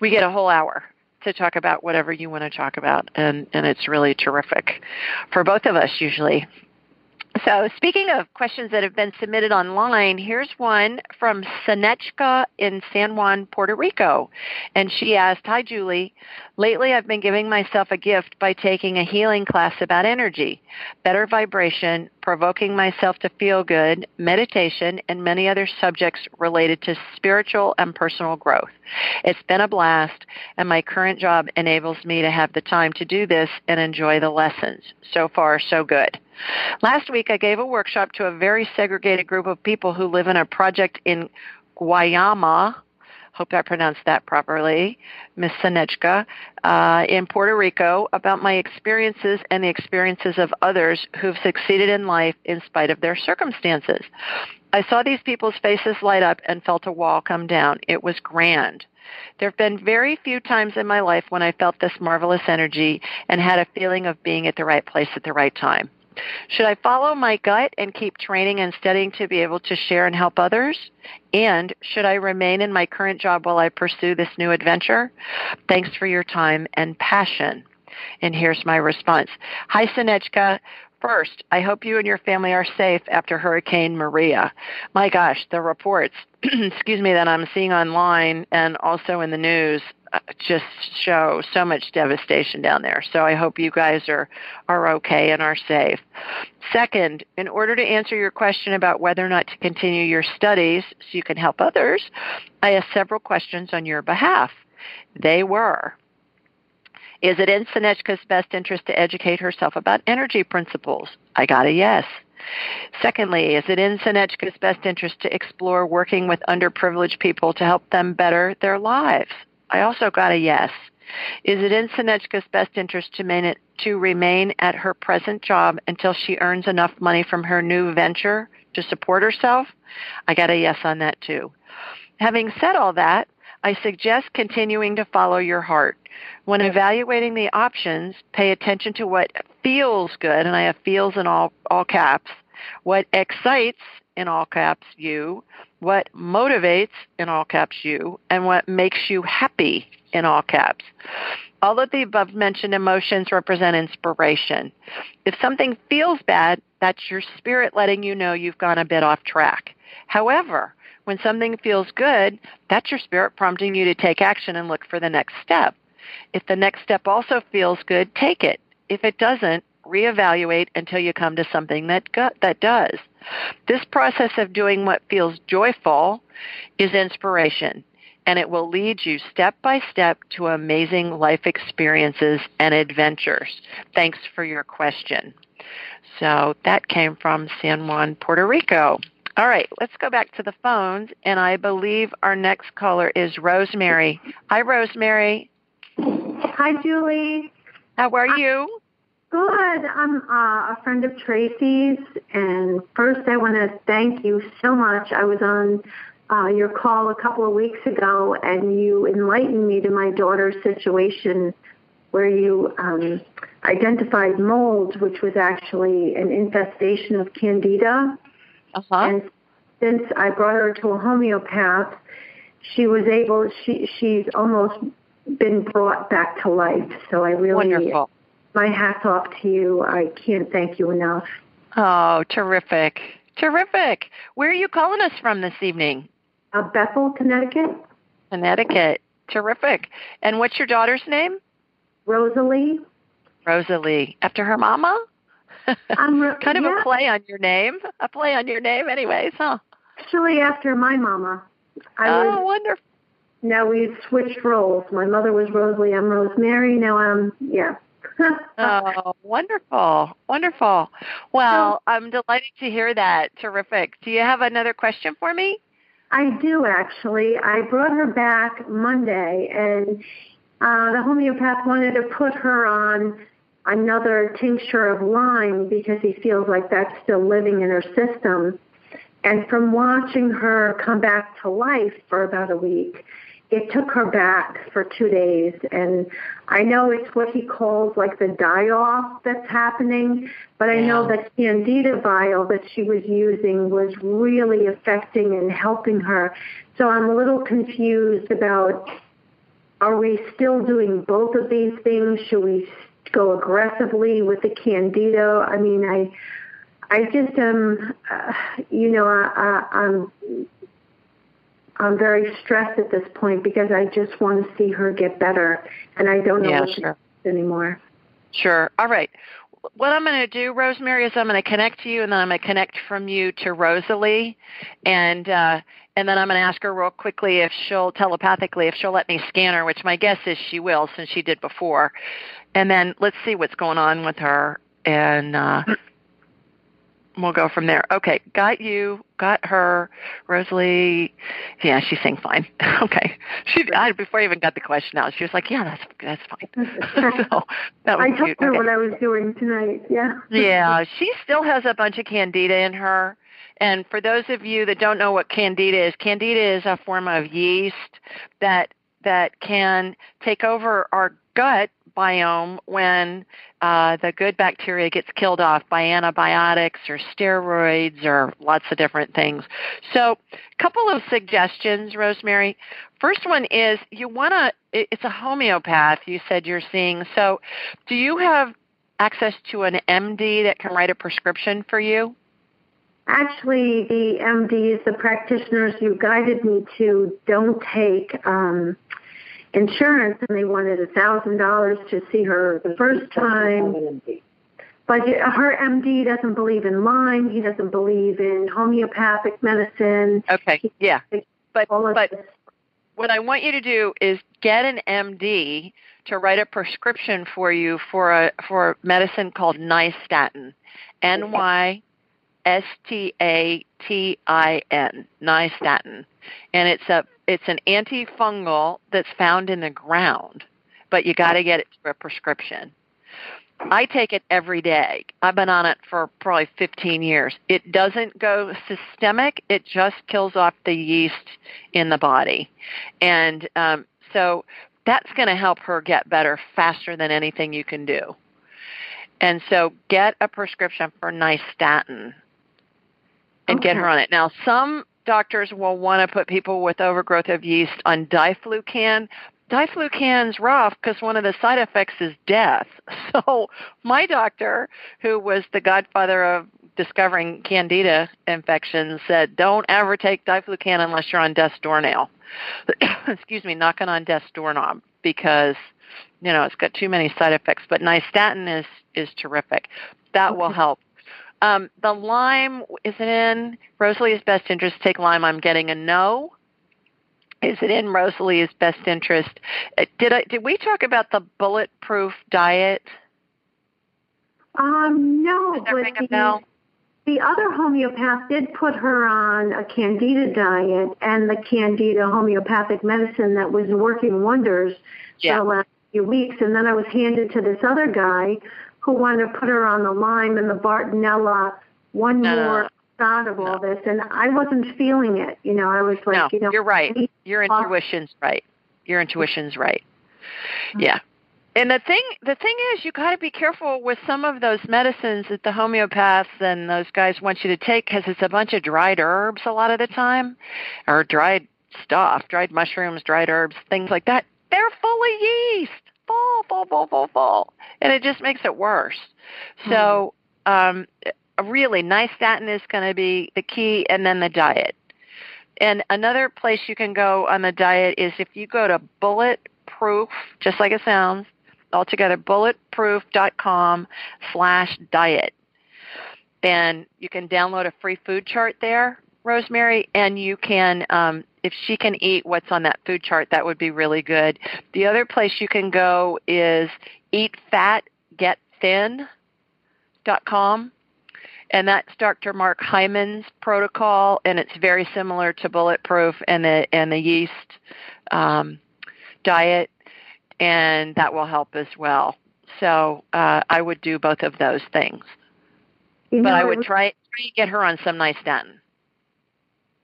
we get a whole hour to talk about whatever you want to talk about, and and it's really terrific for both of us usually. So, speaking of questions that have been submitted online, here's one from Sanechka in San Juan, Puerto Rico. And she asked, Hi, Julie. Lately, I've been giving myself a gift by taking a healing class about energy, better vibration, provoking myself to feel good, meditation, and many other subjects related to spiritual and personal growth. It's been a blast, and my current job enables me to have the time to do this and enjoy the lessons. So far, so good. Last week, I gave a workshop to a very segregated group of people who live in a project in Guayama, hope I pronounced that properly, Miss Sanechka, uh, in Puerto Rico about my experiences and the experiences of others who've succeeded in life in spite of their circumstances. I saw these people's faces light up and felt a wall come down. It was grand. There have been very few times in my life when I felt this marvelous energy and had a feeling of being at the right place at the right time. Should I follow my gut and keep training and studying to be able to share and help others? And should I remain in my current job while I pursue this new adventure? Thanks for your time and passion. And here's my response. Hi, Sinechka. First, I hope you and your family are safe after Hurricane Maria. My gosh, the reports, excuse me, that I'm seeing online and also in the news Uh, just show so much devastation down there. So I hope you guys are are okay and are safe. Second, in order to answer your question about whether or not to continue your studies so you can help others, I asked several questions on your behalf. They were is it in Sinechka's best interest to educate herself about energy principles? I got a yes. Secondly, is it in Sinechka's best interest to explore working with underprivileged people to help them better their lives? I also got a yes. Is it in Sinechka's best interest to, main it, to remain at her present job until she earns enough money from her new venture to support herself? I got a yes on that too. Having said all that, I suggest continuing to follow your heart. When evaluating the options, pay attention to what feels good, and I have feels in all, all caps, what excites in all caps you, what motivates in all caps you, and what makes you happy in all caps. All of the above mentioned emotions represent inspiration. If something feels bad, that's your spirit letting you know you've gone a bit off track. However, when something feels good, that's your spirit prompting you to take action and look for the next step. If the next step also feels good, take it. If it doesn't, reevaluate until you come to something that go- that does. This process of doing what feels joyful is inspiration, and it will lead you step by step to amazing life experiences and adventures. Thanks for your question. So that came from San Juan, Puerto Rico. All right, let's go back to the phones, and I believe our next caller is Rosemary. Hi, Rosemary. Hi, Julie. How are you? Good. I'm uh, a friend of Tracy's, and first I want to thank you so much. I was on uh, your call a couple of weeks ago, and you enlightened me to my daughter's situation where you um, identified mold, which was actually an infestation of candida. Uh-huh. And since I brought her to a homeopath, she was able. She she's almost been brought back to life. So I really, Wonderful. My hats off to you. I can't thank you enough. Oh, terrific. Terrific. Where are you calling us from this evening? Uh, Bethel, Connecticut. Connecticut. Terrific. And what's your daughter's name? Rosalie. Rosalie. After her mama? I'm re- kind of yeah. a play on your name. A play on your name, anyways, huh? Actually, after my mama. I oh, was, wonderful. now we've switched roles. My mother was Rosalie. I'm Rosemary. Now I'm, yeah. oh, wonderful. Wonderful. Well, I'm delighted to hear that. Terrific. Do you have another question for me? I do actually. I brought her back Monday, and uh, the homeopath wanted to put her on another tincture of Lyme because he feels like that's still living in her system. And from watching her come back to life for about a week, it took her back for two days. And I know it's what he calls like the die off that's happening, but I know that candida vial that she was using was really affecting and helping her. So I'm a little confused about are we still doing both of these things? Should we go aggressively with the candida? I mean, I I just am, uh, you know, I, I, I'm I'm very stressed at this point because I just want to see her get better, and I don't know Yeah, what sure. to do anymore. Sure. All right. What I'm going to do, Rosemary, is I'm going to connect to you, and then I'm going to connect from you to Rosalie, and uh, and then I'm going to ask her real quickly if she'll telepathically if she'll let me scan her, which my guess is she will, since she did before. And then let's see what's going on with her, and uh, we'll go from there. Okay, got you, got her, Rosalie. Yeah, she's saying fine. okay, she I, before I even got the question out, she was like, yeah, that's that's fine. so that was I told cute. her Okay. what I was doing tonight. Yeah. Yeah, she still has a bunch of candida in her. And for those of you that don't know what candida is, candida is a form of yeast that that can take over our gut biome when uh, the good bacteria gets killed off by antibiotics or steroids or lots of different things. So, a couple of suggestions, Rosemary. First one is you want to. It's a homeopath. You said you're seeing. So, do you have access to an MD that can write a prescription for you? Actually, the MDs, the practitioners you guided me to, don't take um, insurance, and they wanted a thousand dollars to see her the first time. But her MD doesn't believe in Lyme. He doesn't believe in homeopathic medicine. Okay, yeah. But but this. what I want you to do is get an MD to write a prescription for you for a for a medicine called nystatin. N Y S T A T I N. Nystatin. And it's a it's an antifungal that's found in the ground, but you got to get it through a prescription. I take it every day. I've been on it for probably 15 years. It doesn't go systemic. It just kills off the yeast in the body. And um, so that's going to help her get better faster than anything you can do. And so get a prescription for nystatin and get her on it. Now, some doctors will want to put people with overgrowth of yeast on diflucan. Diflucan's rough because one of the side effects is death. So my doctor, who was the godfather of discovering candida infections, said don't ever take diflucan unless you're on death's doornail. Excuse me, knocking on death's doorknob because you know it's got too many side effects. But nystatin is is terrific. That will help. Um, the Lyme is it in Rosalie's best interest to take Lyme. I'm getting a no. Is it in Rosalie's best interest? Uh, Did I did we talk about the bulletproof diet? Um, no, Does that ring a the, bell? the other homeopath did put her on a candida diet and the candida homeopathic medicine that was working wonders Yeah. for the last few weeks. And then I was handed to this other guy who wanted to put her on the Lyme and the Bartonella, one No, no, more shot of all this. And I wasn't feeling it. You know, I was like, no, you know, you're right. Your uh, intuition's right. Your intuition's right. Mm-hmm. Yeah. And the thing the thing is you got to be careful with some of those medicines that the homeopaths and those guys want you to take cuz it's a bunch of dried herbs a lot of the time or dried stuff, dried mushrooms, dried herbs, things like that. They're full of yeast. Full, full, full, full, full. And it just makes it worse. So, um really nystatin is going to be the key and then the diet. And another place you can go on the diet is if you go to bulletproof, just like it sounds, altogether, bulletproof.com slash diet. And you can download a free food chart there, Rosemary, and you can, um, if she can eat what's on that food chart, that would be really good. The other place you can go is eatfatgetthin.com and that's Dr. Mark Hyman's protocol, and it's very similar to Bulletproof and the and the yeast um, diet, and that will help as well. So uh, I would do both of those things, you but know, I would try try and get her on some nystatin.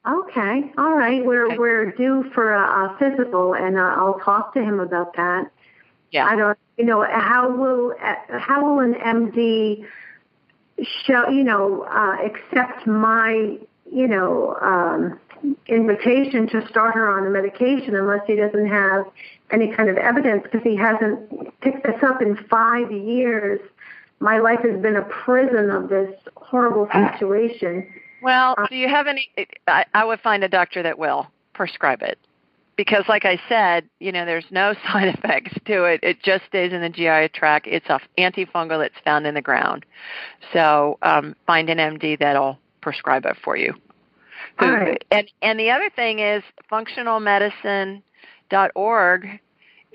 Okay, all right. We're Okay. we're due for a, a physical, and uh, I'll talk to him about that. Yeah. I don't, you know, how will how will an MD show, you know, uh, accept my, you know, um, invitation to start her on the medication unless he doesn't have any kind of evidence because he hasn't picked this up in five years. My life has been a prison of this horrible situation. Well, Uh, do you have any? I, I would find a doctor that will prescribe it. Because, like I said, you know, there's no side effects to it. It just stays in the GI tract. It's a antifungal that's found in the ground. So, um, find an MD that'll prescribe it for you. Who- right. And and the other thing is, functionalmedicine.org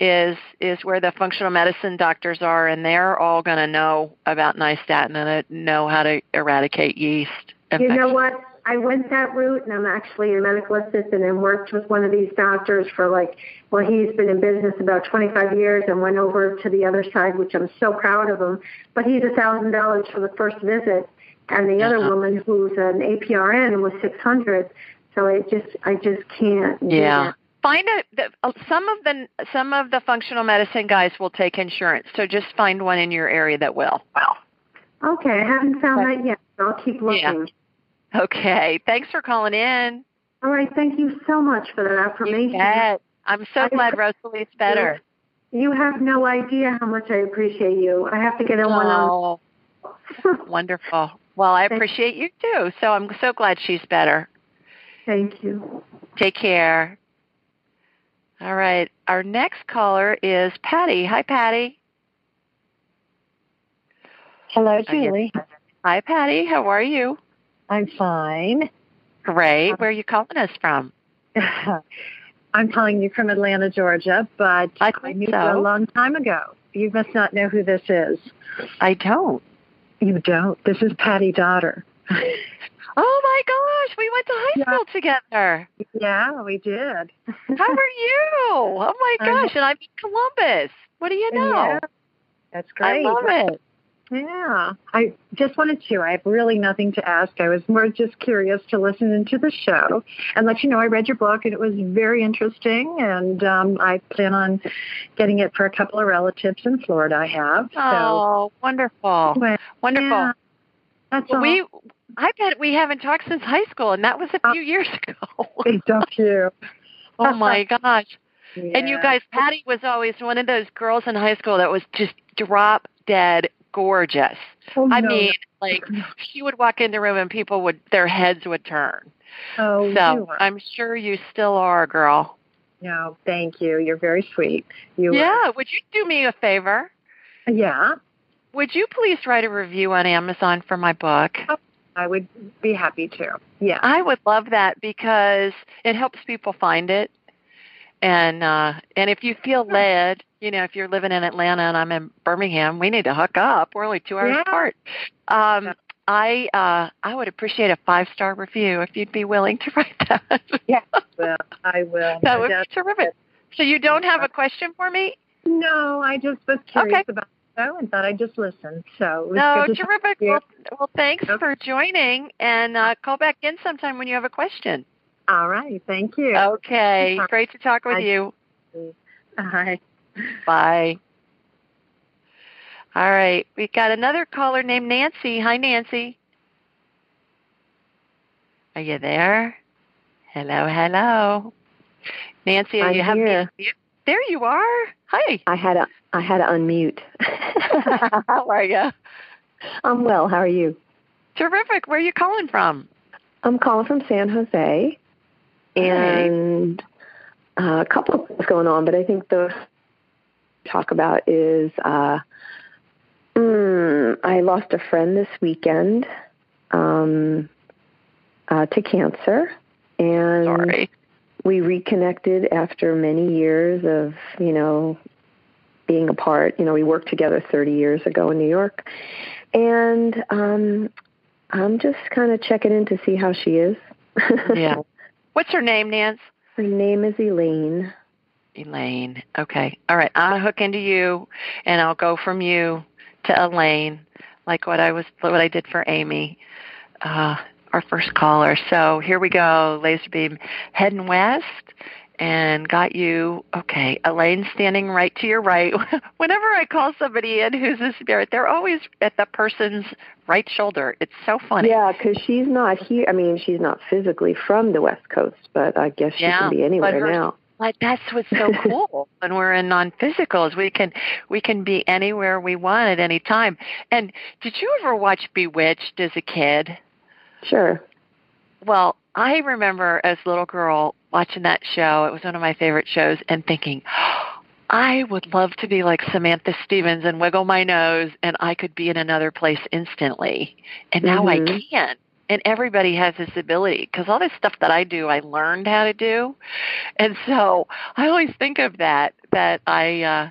is is where the functional medicine doctors are, and they're all going to know about nystatin and know how to eradicate yeast. You know what? I went that route, and I'm actually a medical assistant and worked with one of these doctors for like, well, he's been in business about 25 years and went over to the other side, which I'm so proud of him. But he's a thousand dollars for the first visit, and the other uh-huh. woman who's an APRN was 600. So I just, I just can't. Yeah. Find a the, uh, some of the some of the functional medicine guys will take insurance. So just find one in your area that will. Wow. Okay, I haven't found that yet. I'll keep looking. Yeah. Okay. Thanks for calling in. All right. Thank you so much for that affirmation. I'm so I glad Rosalie's better. You have no idea how much I appreciate you. I have to get in one on. Oh, wonderful. Well, I appreciate you too. So I'm so glad she's better. Thank you. Take care. All right. Our next caller is Patty. Hi, Patty. Hello, oh, Julie. Hi, Patty. How are you? I'm fine. Great. Um, Where are you calling us from? I'm calling you from Atlanta, Georgia, but I, I knew so. you a long time ago. You must not know who this is. I don't. You don't. This is Patty Daughter. oh my gosh, we went to high yeah. school together. Yeah, we did. How are you? Oh my gosh, and I'm in Columbus. What do you know? Yeah, that's great. I love it. Yeah, I just wanted to. I have really nothing to ask. I was more just curious to listen into the show and let you know I read your book and it was very interesting. And um, I plan on getting it for a couple of relatives in Florida. I have. So. Oh, wonderful! Well, wonderful. Yeah, that's well, we. I bet we haven't talked since high school, and that was a few uh, years ago. Thank you. oh my gosh! Yeah. And you guys, Patty was always one of those girls in high school that was just drop dead gorgeous. Oh, I no. mean, like she would walk in the room and people would their heads would turn. Oh, so I'm sure you still are, girl. No, thank you. You're very sweet. You yeah. Are. Would you do me a favor? Yeah. Would you please write a review on Amazon for my book? Oh, I would be happy to. Yeah. I would love that because it helps people find it. And uh and if you feel led, you know, if you're living in Atlanta and I'm in Birmingham, we need to hook up. We're only two hours yeah. apart. Um, I uh, I would appreciate a five star review if you'd be willing to write that. yeah, well, I will. That would be terrific. So you don't have a question for me? No, I just was curious okay. about the show and thought I'd just listen. So no, terrific. Well, well, thanks okay. for joining, and uh, call back in sometime when you have a question. All right, thank you. Okay, great to talk with Bye. you. Bye. Bye. All right, We've got another caller named Nancy. Hi, Nancy. Are you there? Hello, hello. Nancy, are I'm you here. There you are. Hi. I had a I had to unmute. How are you? I'm well. How are you? Terrific. Where are you calling from? I'm calling from San Jose, and uh, a couple of things going on, but I think the talk about is uh, mm, I lost a friend this weekend um, uh, to cancer, and Sorry. we reconnected after many years of you know being apart. You know, we worked together 30 years ago in New York, and um, I'm just kind of checking in to see how she is. yeah. What's her name, Nance? Her name is Elaine. Elaine. Okay. All right. I'm gonna hook into you, and I'll go from you to Elaine, like what I was, what I did for Amy, uh, our first caller. So here we go. Laser beam heading west, and got you. Okay, Elaine standing right to your right. Whenever I call somebody in who's a spirit, they're always at the person's right shoulder. It's so funny. Yeah, because she's not here. I mean, she's not physically from the West Coast, but I guess she yeah, can be anywhere her, now. Like that's what's so cool when we're in non-physicals. We can we can be anywhere we want at any time. And did you ever watch Bewitched as a kid? Sure. Well, I remember as a little girl watching that show. It was one of my favorite shows, and thinking. I would love to be like Samantha Stevens and wiggle my nose and I could be in another place instantly. And now mm-hmm. I can. And everybody has this ability because all this stuff that I do, I learned how to do, and so I always think of that that I. uh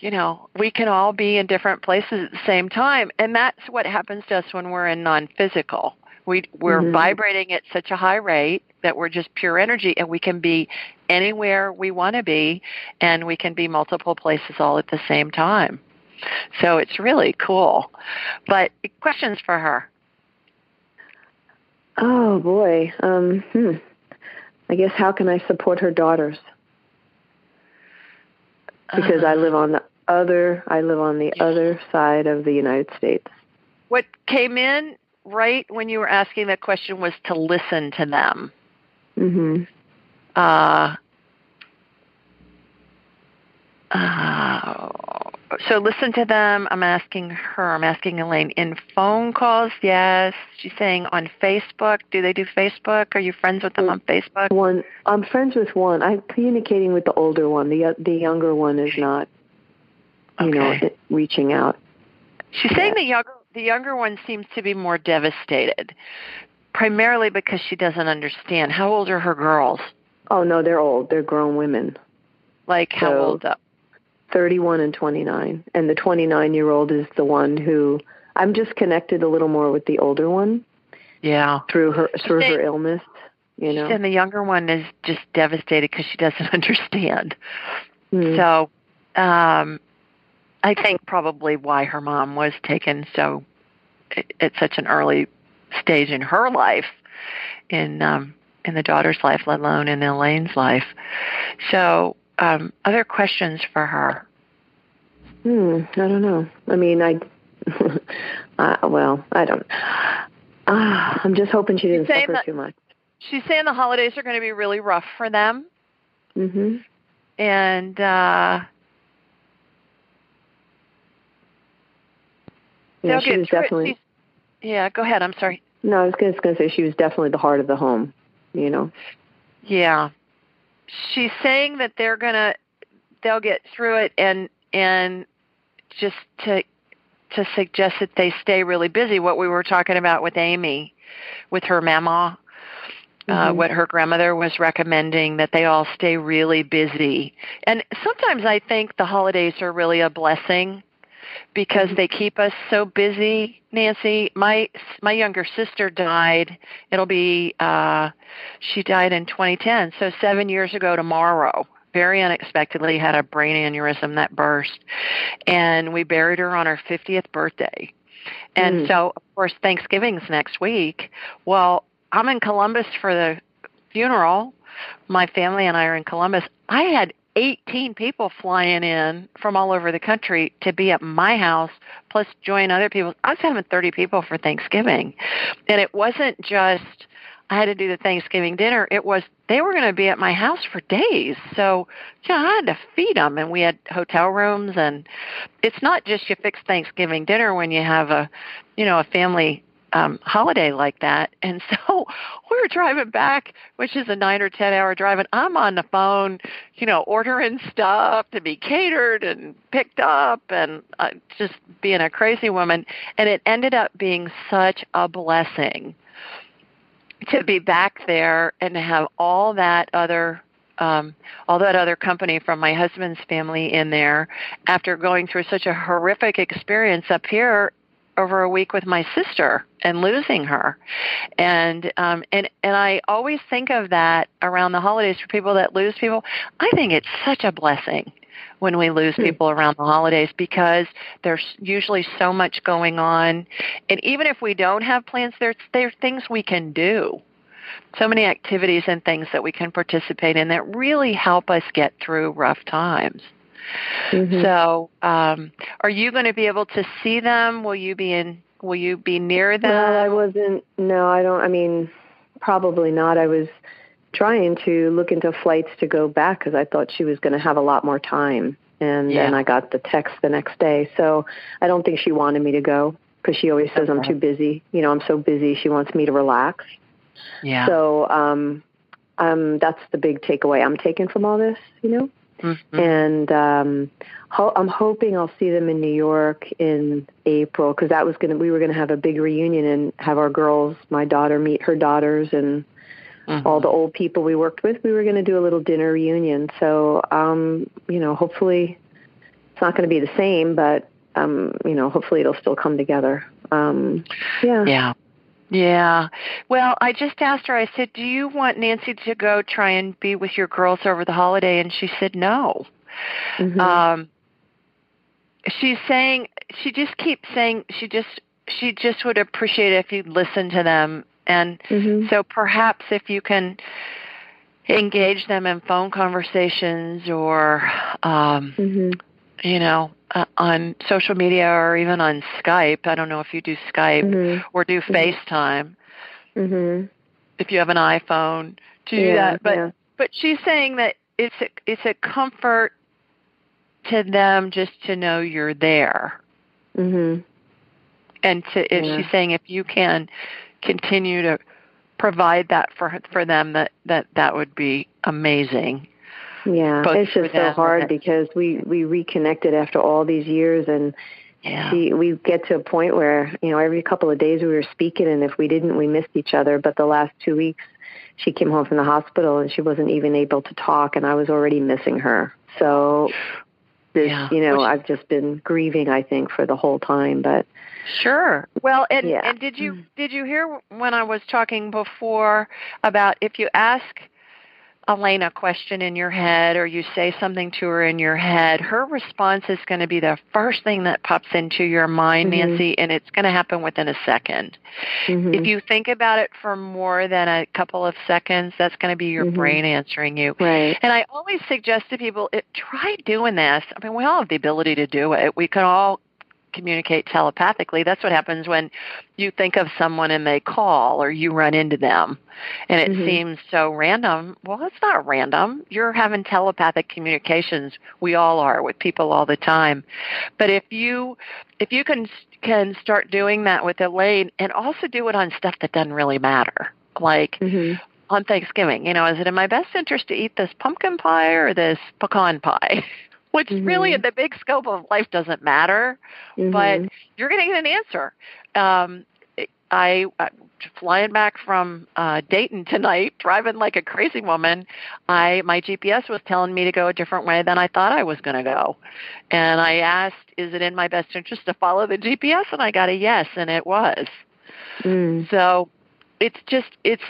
you know, we can all be in different places at the same time, and that's what happens to us when we're in non-physical. We we're mm-hmm. vibrating at such a high rate that we're just pure energy, and we can be anywhere we want to be, and we can be multiple places all at the same time. So it's really cool. But questions for her? Oh boy. Um, hmm. I guess how can I support her daughters? Because uh, I live on the other I live on the other side of the United States. What came in right when you were asking that question was to listen to them. Mhm. Uh uh, so listen to them. I'm asking her. I'm asking Elaine in phone calls. Yes, she's saying on Facebook. Do they do Facebook? Are you friends with them on mm, Facebook? One, I'm friends with one. I'm communicating with the older one. The uh, the younger one is not. You okay. know, reaching out. She's yeah. saying the younger the younger one seems to be more devastated, primarily because she doesn't understand. How old are her girls? Oh no, they're old. They're grown women. Like how so, old? Up? 31 and 29. And the 29 year old is the one who I'm just connected a little more with the older one. Yeah. Through her through her illness, you know. And the younger one is just devastated because she doesn't understand. Mm. So, um I think probably why her mom was taken so at such an early stage in her life in um in the daughter's life, let alone in Elaine's life. So um, other questions for her? Hmm, I don't know. I mean, I, uh, well, I don't. Uh, I'm just hoping she didn't suffer that, too much. She's saying the holidays are going to be really rough for them. Mm-hmm. And uh yeah, she was definitely. Yeah, go ahead. I'm sorry. No, I was just going to say she was definitely the heart of the home. You know. Yeah, she's saying that they're gonna they'll get through it and and just to to suggest that they stay really busy what we were talking about with amy with her mama uh, mm-hmm. uh, what her grandmother was recommending that they all stay really busy and sometimes i think the holidays are really a blessing because they keep us so busy nancy. My my younger sister died. It'll be uh she died in 2010 so 7 years ago tomorrow. Very unexpectedly had a brain aneurysm that burst and we buried her on her 50th birthday. And mm. so of course thanksgiving's next week. Well i'm in columbus for the funeral. My family and i are in columbus. I had 18 people flying in from all over the country to be at my house, plus join other people. I was having 30 people for Thanksgiving. And it wasn't just, I had to do the Thanksgiving dinner. It was, they were going to be at my house for days. So, know, I had to feed them and we had hotel rooms and it's not just you fix Thanksgiving dinner when you have a, you know, a family um, holiday like that. And so we were driving back, which is a nine or ten hour drive, and I'm on the phone, you know, ordering stuff to be catered and picked up, and uh, just being a crazy woman. And it ended up being such a blessing to be back there and to have all that other um, all that other company from my husband's family in there after going through such a horrific experience up here over a week with my sister and losing her. And um and and I always think of that around the holidays for people that lose people. I think it's such a blessing when we lose hmm. people around the holidays because there's usually so much going on. And even if we don't have plans there's there's things we can do. So many activities and things that we can participate in that really help us get through rough times Mm-hmm. So, um, are you going to be able to see them? Will you be in? Will you be near them? Well, I wasn't. No, I don't. I mean, probably not. I was trying to look into flights to go back because I thought she was going to have a lot more time. And yeah. then I got the text the next day. So I don't think she wanted me to go because she always says okay. I'm too busy. You know, I'm so busy. She wants me to relax. Yeah. So um, um, that's the big takeaway I'm taking from all this. You know. Mm-hmm. And um, ho- I'm hoping I'll see them in New York in April because that was gonna we were gonna have a big reunion and have our girls, my daughter meet her daughters and mm-hmm. all the old people we worked with. We were gonna do a little dinner reunion. So um, you know, hopefully it's not going to be the same, but um, you know, hopefully it'll still come together. Um, yeah. Yeah. Yeah. Well, I just asked her, I said, Do you want Nancy to go try and be with your girls over the holiday? And she said, No. Mm-hmm. Um, she's saying, she just keeps saying, she just, she just would appreciate it if you'd listen to them. And mm-hmm. so perhaps if you can engage them in phone conversations or, um, mm-hmm. you know, uh, on social media or even on Skype. I don't know if you do Skype mm-hmm. or do mm-hmm. FaceTime. Mm-hmm. If you have an iPhone, to do that. But yeah. but she's saying that it's a, it's a comfort to them just to know you're there. Mm-hmm. And to if yeah. she's saying if you can continue to provide that for for them that that that would be amazing. Yeah, it's just so hard because we we reconnected after all these years, and yeah. she, we get to a point where you know every couple of days we were speaking, and if we didn't, we missed each other. But the last two weeks, she came home from the hospital and she wasn't even able to talk, and I was already missing her. So this, yeah. you know, Which, I've just been grieving. I think for the whole time, but. Sure. Well, and, yeah. and did you mm. did you hear when I was talking before about if you ask Elaine a question in your head or you say something to her in your head, her response is going to be the first thing that pops into your mind, mm-hmm. Nancy, and it's going to happen within a 2nd mm-hmm. If you think about it for more than a couple of seconds, that's going to be your mm-hmm. brain answering you. Right. And I always suggest to people, it, try doing this. I mean, we all have the ability to do it. We can all communicate telepathically. That's what happens when you think of someone and they call or you run into them and it mm-hmm. seems so random. Well, it's not random. You're having telepathic communications. We all are with people all the time. But if you if you can can start doing that with Elaine and also do it on stuff that doesn't really matter. Like mm-hmm on Thanksgiving. You know, is it in my best interest to eat this pumpkin pie or this pecan pie? which mm-hmm. really in the big scope of life doesn't matter, mm-hmm. but you're going to get an answer. Um, I uh, flying back from uh, Dayton tonight, driving like a crazy woman. I my GPS was telling me to go a different way than I thought I was going to go, and I asked, "Is it in my best interest to follow the GPS?" And I got a yes, and it was. Mm. So it's just it's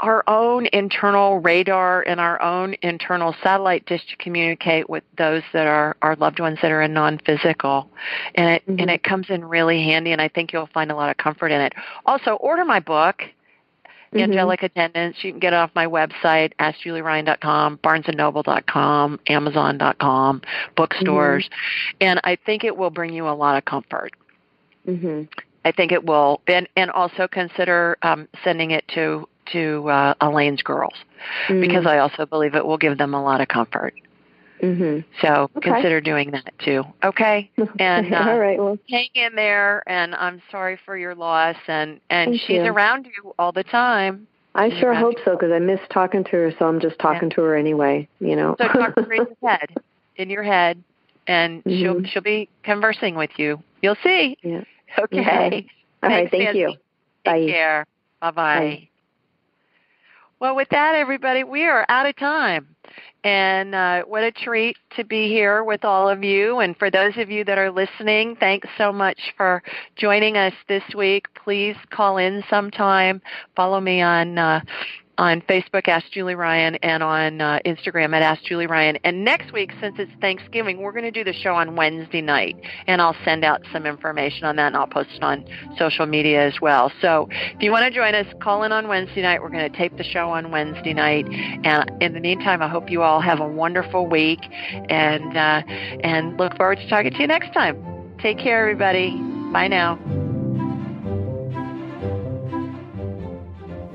our own internal radar and our own internal satellite dish to communicate with those that are our loved ones that are in non-physical, and it mm-hmm. and it comes in really handy. And I think you'll find a lot of comfort in it. Also, order my book. Mm-hmm. Angelic attendance You can get it off my website, AskJulieRyan.com, BarnesandNoble.com, Amazon.com, bookstores, mm-hmm. and I think it will bring you a lot of comfort. Mm-hmm. I think it will, and and also consider um, sending it to to uh, Elaine's girls mm-hmm. because I also believe it will give them a lot of comfort. Mm-hmm. So okay. consider doing that too. Okay, and uh, all right, well, hang in there. And I'm sorry for your loss. And and Thank she's you. around you all the time. I sure hope so because I miss talking to her. So I'm just talking yeah. to her anyway. You know. So talk to her in your head, in your head, and mm-hmm. she'll she'll be conversing with you. You'll see. Yeah. Okay. okay. All right. Thank Nancy. you. Take Bye. care. Bye-bye. Bye. Well, with that, everybody, we are out of time. And uh, what a treat to be here with all of you. And for those of you that are listening, thanks so much for joining us this week. Please call in sometime. Follow me on uh, on Facebook, Ask Julie Ryan, and on uh, Instagram at Ask Julie Ryan. And next week, since it's Thanksgiving, we're going to do the show on Wednesday night, and I'll send out some information on that, and I'll post it on social media as well. So if you want to join us, call in on Wednesday night. We're going to tape the show on Wednesday night. And in the meantime, I hope you all have a wonderful week, and uh, and look forward to talking to you next time. Take care, everybody. Bye now.